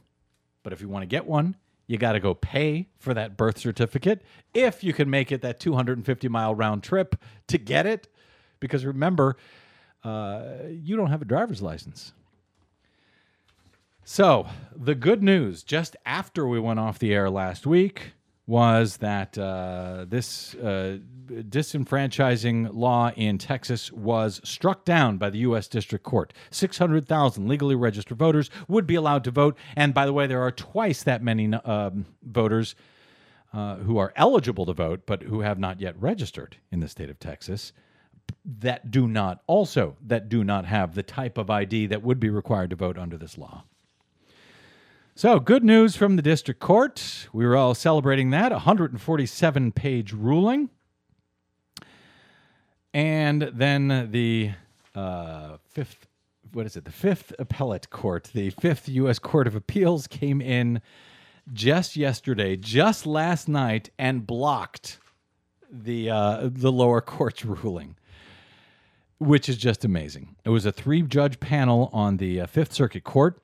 B: But if you want to get one, you got to go pay for that birth certificate if you can make it that 250 mile round trip to get it. Because remember, uh, you don't have a driver's license. So, the good news just after we went off the air last week was that uh, this uh, disenfranchising law in Texas was struck down by the U.S. District Court. 600,000 legally registered voters would be allowed to vote. And by the way, there are twice that many um, voters uh, who are eligible to vote, but who have not yet registered in the state of Texas that do not also that do not have the type of ID that would be required to vote under this law. So, good news from the district court. We were all celebrating that 147 page ruling. And then the uh, fifth, what is it? The fifth appellate court, the fifth U.S. Court of Appeals came in just yesterday, just last night, and blocked the uh, the lower court's ruling, which is just amazing. It was a three judge panel on the uh, Fifth Circuit Court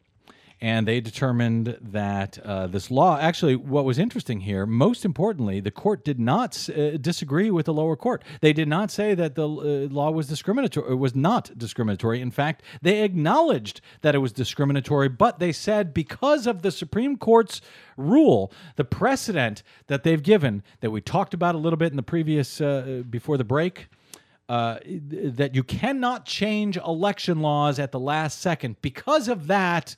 B: and they determined that uh, this law actually what was interesting here most importantly the court did not uh, disagree with the lower court they did not say that the uh, law was discriminatory it was not discriminatory in fact they acknowledged that it was discriminatory but they said because of the supreme court's rule the precedent that they've given that we talked about a little bit in the previous uh, before the break uh, that you cannot change election laws at the last second. Because of that,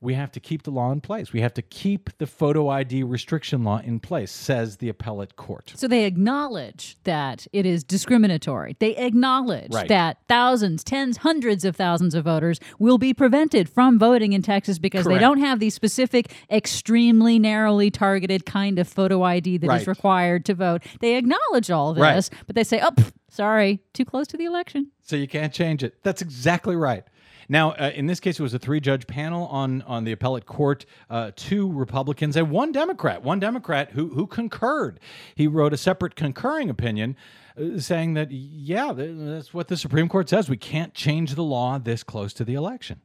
B: we have to keep the law in place. We have to keep the photo ID restriction law in place, says the appellate court.
D: So they acknowledge that it is discriminatory. They acknowledge
B: Right.
D: that thousands, tens, hundreds of thousands of voters will be prevented from voting in Texas because they don't have the specific, extremely narrowly targeted kind of photo ID that is
B: Right.
D: required to vote. They acknowledge all
B: Right.
D: this, but they say, oh, pff, sorry, too close to the election.
B: So you can't change it. That's exactly right. Now, uh, in this case, it was a three-judge panel on on the appellate court. Uh, two Republicans and one Democrat. One Democrat who who concurred. He wrote a separate concurring opinion, uh, saying that yeah, th- that's what the Supreme Court says. We can't change the law this close to the election.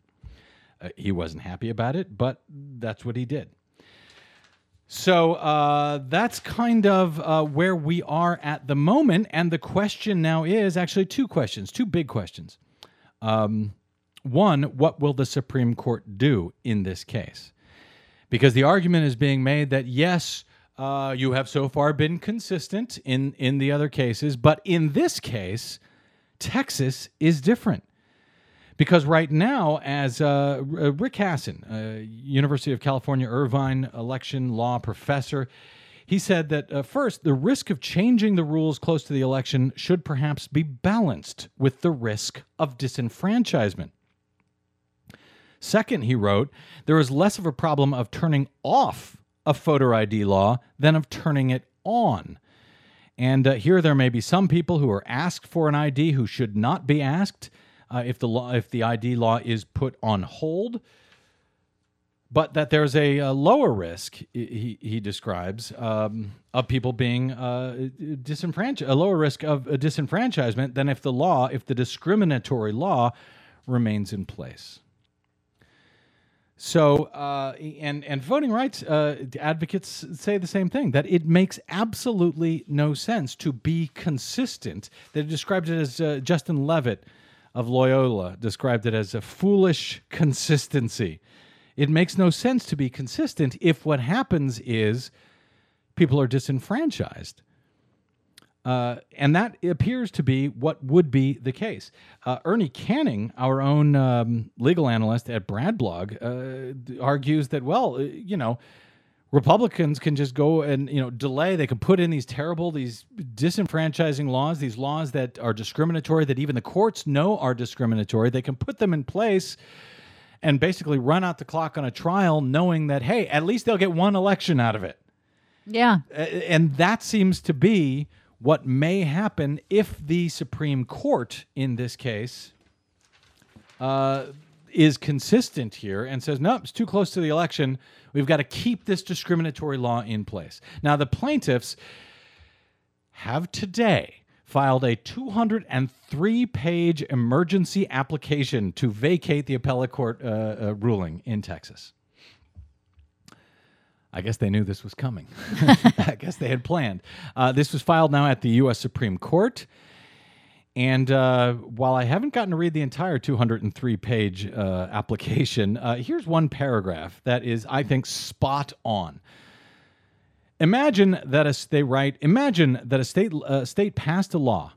B: Uh, he wasn't happy about it, but that's what he did. So uh, that's kind of uh, where we are at the moment. And the question now is actually two questions, two big questions. Um, one, what will the Supreme Court do in this case? Because the argument is being made that yes, uh, you have so far been consistent in, in the other cases, but in this case, Texas is different because right now, as uh, uh, Rick Hasen, uh, University of California Irvine election law professor, he said that uh, first, the risk of changing the rules close to the election should perhaps be balanced with the risk of disenfranchisement. Second, he wrote, there is less of a problem of turning off a photo ID law than of turning it on. And uh, here there may be some people who are asked for an ID who should not be asked uh, if the law if the ID law is put on hold. but that there's a, a lower risk he, he describes um, of people being uh, disenfranchised, a lower risk of disenfranchisement than if the law, if the discriminatory law remains in place. So, uh, and and voting rights uh, advocates say the same thing that it makes absolutely no sense to be consistent. They described it as uh, Justin Levitt of Loyola described it as a foolish consistency. It makes no sense to be consistent if what happens is people are disenfranchised. Uh, and that appears to be what would be the case. Uh, Ernie Canning, our own um, legal analyst at Bradblog, uh, argues that, well, uh, you know, Republicans can just go and you know delay. They can put in these terrible, these disenfranchising laws, these laws that are discriminatory, that even the courts know are discriminatory. They can put them in place and basically run out the clock on a trial, knowing that hey, at least they'll get one election out of it.
D: Yeah.
B: And that seems to be what may happen if the Supreme Court, in this case, uh, is consistent here and says, no, it's too close to the election. We've got to keep this discriminatory law in place. Now, the plaintiffs have today filed a 203 page emergency application to vacate the appellate court uh, uh, ruling in Texas. I guess they knew this was coming. I guess they had planned. Uh, this was filed now at the U.S. Supreme Court. And uh, while I haven't gotten to read the entire 203 page uh, application, uh, here's one paragraph that is, I think, spot on. Imagine that a, they write, imagine that a state, uh, state passed a law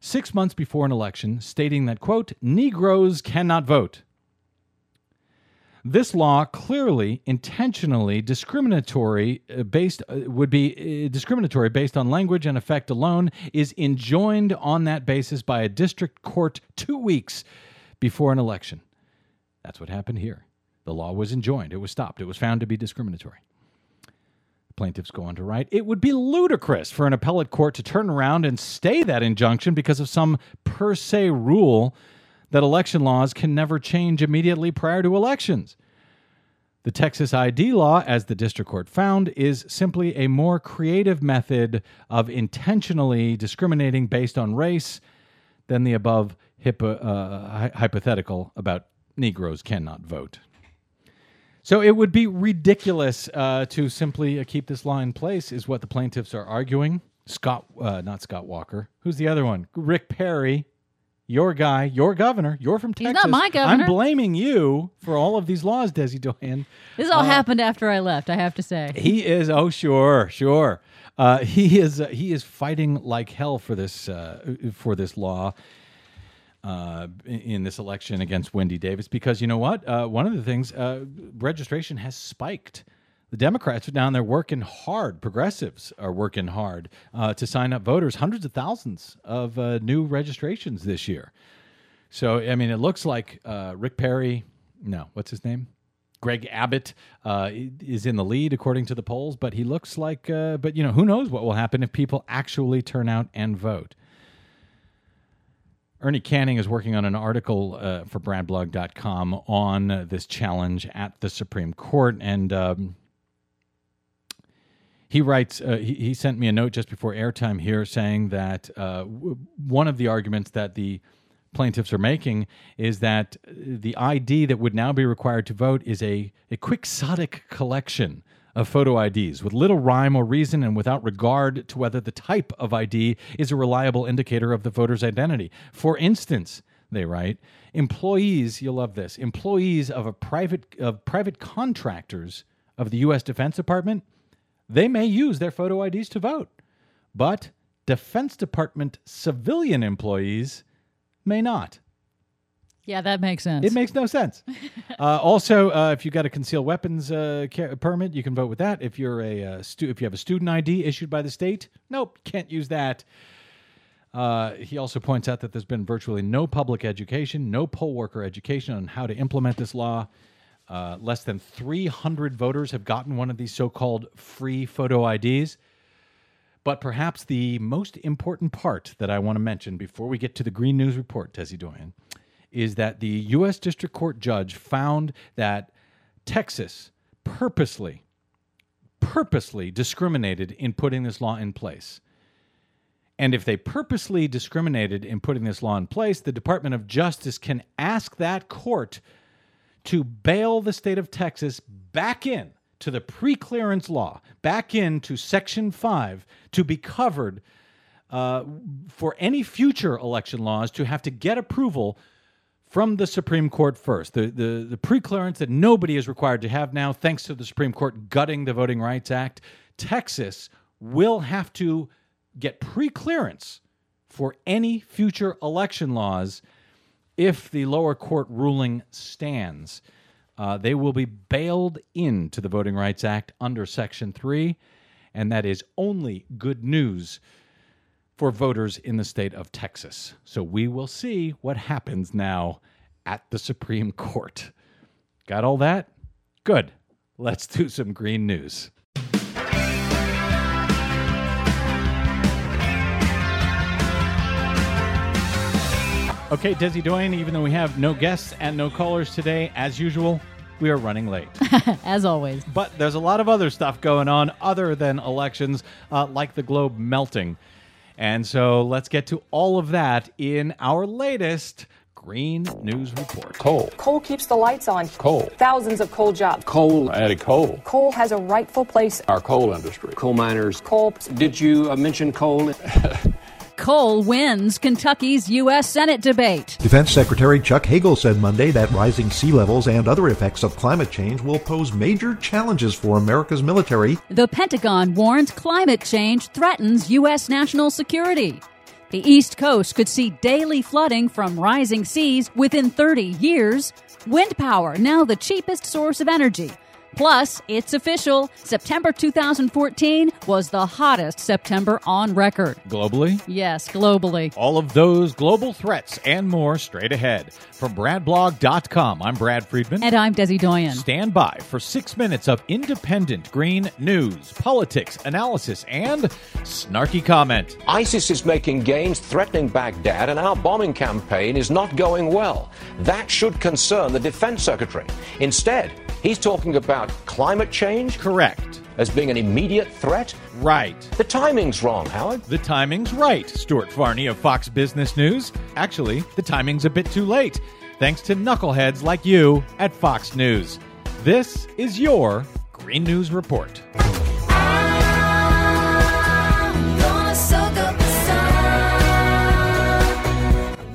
B: six months before an election stating that, quote, Negroes cannot vote. This law clearly, intentionally discriminatory uh, based uh, would be uh, discriminatory based on language and effect alone is enjoined on that basis by a district court 2 weeks before an election. That's what happened here. The law was enjoined. It was stopped. It was found to be discriminatory. Plaintiffs go on to write It would be ludicrous for an appellate court to turn around and stay that injunction because of some per se rule that election laws can never change immediately prior to elections. The Texas ID law, as the district court found, is simply a more creative method of intentionally discriminating based on race than the above hypo, uh, hypothetical about Negroes cannot vote. So it would be ridiculous uh, to simply uh, keep this law in place, is what the plaintiffs are arguing. Scott, uh, not Scott Walker. Who's the other one? Rick Perry, your guy, your governor. You're from Texas.
D: He's not my governor.
B: I'm blaming you for all of these laws, Desi Doyen.
D: This all happened after I left, I have to say.
B: He is. Oh, sure, sure. Uh, he is. Uh, he is fighting like hell for this uh, for this law uh, in- in this election against Wendy Davis because you know what? Uh, one of the things uh, registration has spiked. The Democrats are down there working hard. Progressives are working hard uh, to sign up voters. Hundreds of thousands of uh, new registrations this year. So I mean, it looks like uh, Rick Perry. No, what's his name? Greg Abbott uh, is in the lead according to the polls, but he looks like. Uh, but you know, who knows what will happen if people actually turn out and vote. Ernie Canning is working on an article uh, for BradBlog.com on uh, this challenge at the Supreme Court, and um, he writes. Uh, he, he sent me a note just before airtime here, saying that uh, w- one of the arguments that the plaintiffs are making is that the ID that would now be required to vote is a, a quixotic collection of photo IDs with little rhyme or reason and without regard to whether the type of ID is a reliable indicator of the voter's identity. For instance, they write, employees, you'll love this, employees of a private of private contractors of the US Defense Department, they may use their photo IDs to vote. But Defense Department civilian employees may not.
D: Yeah, that makes sense.
B: It makes no sense. uh, also, uh, if you've got a concealed weapons uh, ca- permit, you can vote with that. If you're a uh, stu- if you have a student ID issued by the state, nope, can't use that. Uh, he also points out that there's been virtually no public education, no poll worker education on how to implement this law. Uh, less than 300 voters have gotten one of these so-called free photo IDs. But perhaps the most important part that I want to mention before we get to the Green News Report, Desi Doyen, is that the U.S. District Court judge found that Texas purposely, purposely discriminated in putting this law in place. And if they purposely discriminated in putting this law in place, the Department of Justice can ask that court to bail the state of Texas back in to the pre-clearance law, back into Section 5 to be covered uh, for any future election laws to have to get approval from the Supreme Court first. The, the, the pre-clearance that nobody is required to have now, thanks to the Supreme Court gutting the Voting Rights Act, Texas will have to get pre-clearance for any future election laws if the lower court ruling stands. Uh, they will be bailed into the Voting Rights Act under Section 3, and that is only good news for voters in the state of Texas. So we will see what happens now at the Supreme Court. Got all that? Good. Let's do some green news. Okay, Desi Doyen, even though we have no guests and no callers today, as usual, we are running late.
D: As always.
B: But there's a lot of other stuff going on other than elections, uh, like the globe melting. And so let's get to all of that in our latest Green News Report.
F: Coal.
G: Coal keeps the lights on.
F: Coal.
G: Thousands of coal jobs.
F: Coal added coal.
G: Coal has a rightful place.
F: Our coal industry.
H: coal miners.
G: Coal.
H: Did you uh, mention coal?
D: Coal wins Kentucky's U.S. Senate debate.
I: Defense Secretary Chuck Hagel said Monday that rising sea levels and other effects of climate change will pose major challenges for America's military.
D: The Pentagon warns climate change threatens U.S. national security. The East Coast could see daily flooding from rising seas within 30 years. Wind power, now the cheapest source of energy. Plus, it's official. September 2014 was the hottest September on record.
B: Globally,
D: Yes, globally.
B: all of those global threats and more straight ahead. From BradBlog.com, I'm Brad Friedman.
D: And I'm Desi Doyen.
B: Stand by for six minutes of independent green news, politics, analysis, and snarky comment.
J: ISIS is making gains threatening Baghdad, and our bombing campaign is not going well. That should concern the Defense Secretary. Instead, he's talking about climate change
B: Correct.
J: as being an immediate threat.
B: Right.
J: The timing's wrong, Howard.
B: The timing's right, Stuart Varney of Fox Business News. Actually, the timing's a bit too late, thanks to knuckleheads like you at Fox News. This is your Green News Report.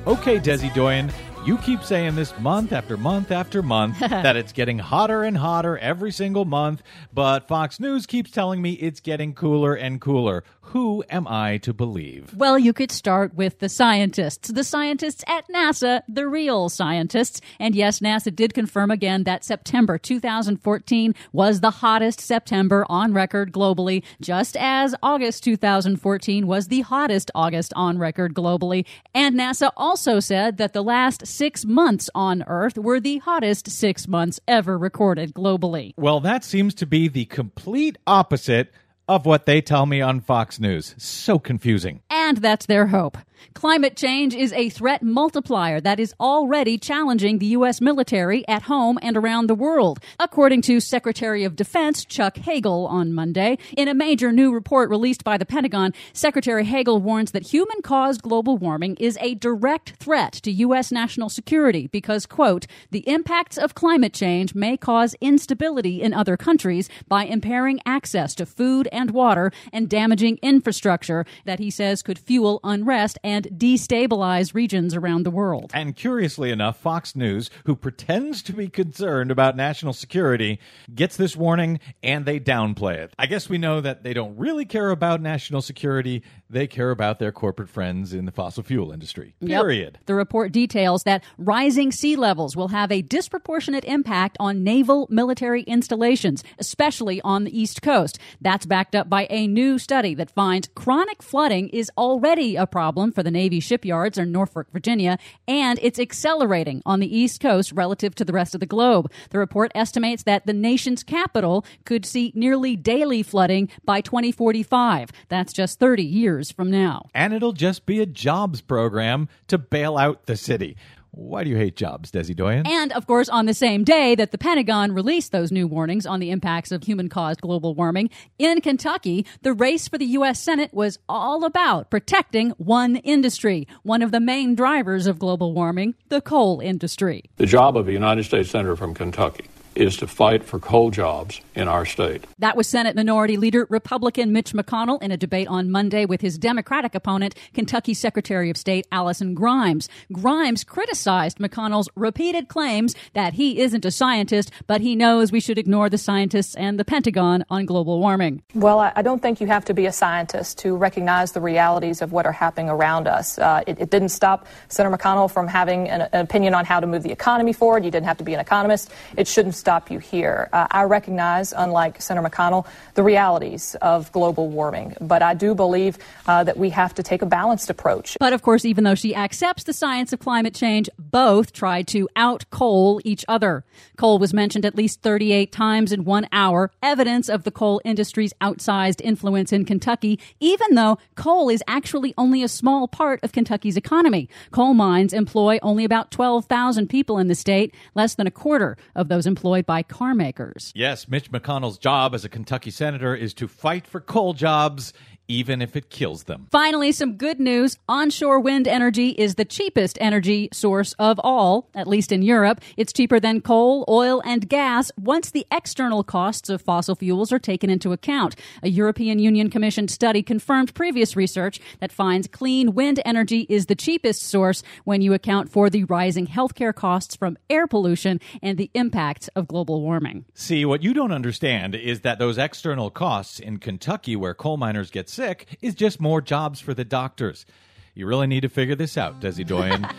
B: Okay, Desi Doyen, you keep saying this month after month after month that it's getting hotter and hotter every single month, but Fox News keeps telling me it's getting cooler and cooler. Who am I to believe?
D: Well, you could start with the scientists, the scientists at NASA, the real scientists. And yes, NASA did confirm again that September 2014 was the hottest September on record globally, just as August 2014 was the hottest August on record globally. And NASA also said that the last six months on Earth were the hottest six months ever recorded globally.
B: Well, that seems to be the complete opposite of what they tell me on Fox News. So confusing.
D: And that's their hope. Climate change is a threat multiplier that is already challenging the U.S. military at home and around the world, according to Secretary of Defense Chuck Hagel on Monday. In a major new report released by the Pentagon, Secretary Hagel warns that human caused global warming is a direct threat to U.S. national security because, quote, the impacts of climate change may cause instability in other countries by impairing access to food and water and damaging infrastructure that he says could fuel unrest and destabilize regions around the world.
B: And curiously enough, Fox News, who pretends to be concerned about national security, gets this warning and they downplay it. I guess we know that they don't really care about national security, they care about their corporate friends in the fossil fuel industry.
D: Yep.
B: Period.
D: The report details that rising sea levels will have a disproportionate impact on naval military installations, especially on the East Coast. That's backed up by a new study that finds chronic flooding is already a problem for the Navy shipyards in Norfolk, Virginia, and it's accelerating on the East Coast relative to the rest of the globe. The report estimates that the nation's capital could see nearly daily flooding by 2045. That's just 30 years from now.
B: And it'll just be a jobs program to bail out the city. Why do you hate jobs, Desi Doyen?
D: And of course, on the same day that the Pentagon released those new warnings on the impacts of human caused global warming, in Kentucky, the race for the U.S. Senate was all about protecting one industry, one of the main drivers of global warming, the coal industry.
F: The job of a United States Senator from Kentucky is to fight for coal jobs in our state.
D: That was Senate Minority Leader Republican Mitch McConnell in a debate on Monday with his Democratic opponent, Kentucky Secretary of State Alison Grimes. Grimes criticized McConnell's repeated claims that he isn't a scientist, but he knows we should ignore the scientists and the Pentagon on global warming.
G: Well, I don't think you have to be a scientist to recognize the realities of what are happening around us. Uh, it, it, didn't stop Senator McConnell from having an, an opinion on how to move the economy forward. You didn't have to be an economist. It shouldn't stop you here. Uh, I recognize, unlike Senator McConnell, the realities of global warming, but I do believe uh, that we have to take a balanced approach.
D: But of course, even though she accepts the science of climate change, both tried to out coal each other. Coal was mentioned at least 38 times in one hour, evidence of the coal industry's outsized influence in Kentucky, even though coal is actually only a small part of Kentucky's economy. Coal mines employ only about 12,000 people in the state, less than a quarter of those employed by car makers.
B: Yes, Mitch McConnell's job as a Kentucky senator is to fight for coal jobs even if it kills them.
D: Finally, some good news. Onshore wind energy is the cheapest energy source of all, at least in Europe. It's cheaper than coal, oil, and gas once the external costs of fossil fuels are taken into account. A European Union commissioned study confirmed previous research that finds clean wind energy is the cheapest source when you account for the rising healthcare costs from air pollution and the impacts of global warming.
B: See, what you don't understand is that those external costs in Kentucky where coal miners get sick is just more jobs for the doctors. You really need to figure this out, Desi Doyen.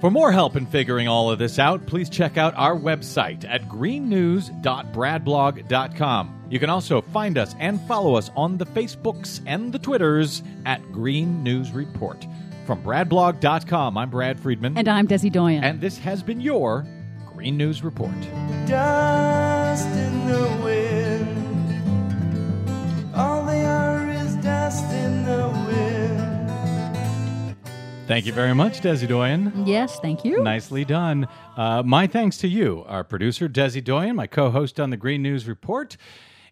B: For more help in figuring all of this out, please check out our website at greennews.bradblog.com. You can also find us and follow us on the Facebooks and the Twitters at Green News Report. From bradblog.com, I'm Brad Friedman.
D: And I'm Desi Doyen.
B: And this has been your Green News Report. Thank you very much, Desi Doyen.
D: Yes, thank you.
B: Nicely done. Uh, my thanks to you, our producer, Desi Doyen, my co host on the Green News Report.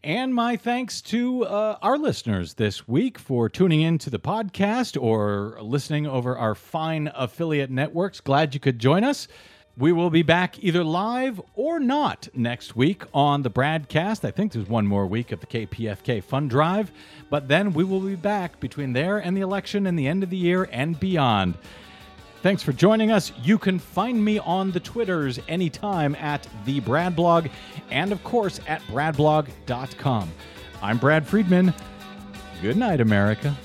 B: And my thanks to uh, our listeners this week for tuning in to the podcast or listening over our fine affiliate networks. Glad you could join us. We will be back either live or not next week on the Bradcast. I think there's one more week of the KPFK Fund Drive, but then we will be back between there and the election and the end of the year and beyond. Thanks for joining us. You can find me on the Twitters anytime at the Bradblog and, of course, at bradblog.com. I'm Brad Friedman. Good night, America.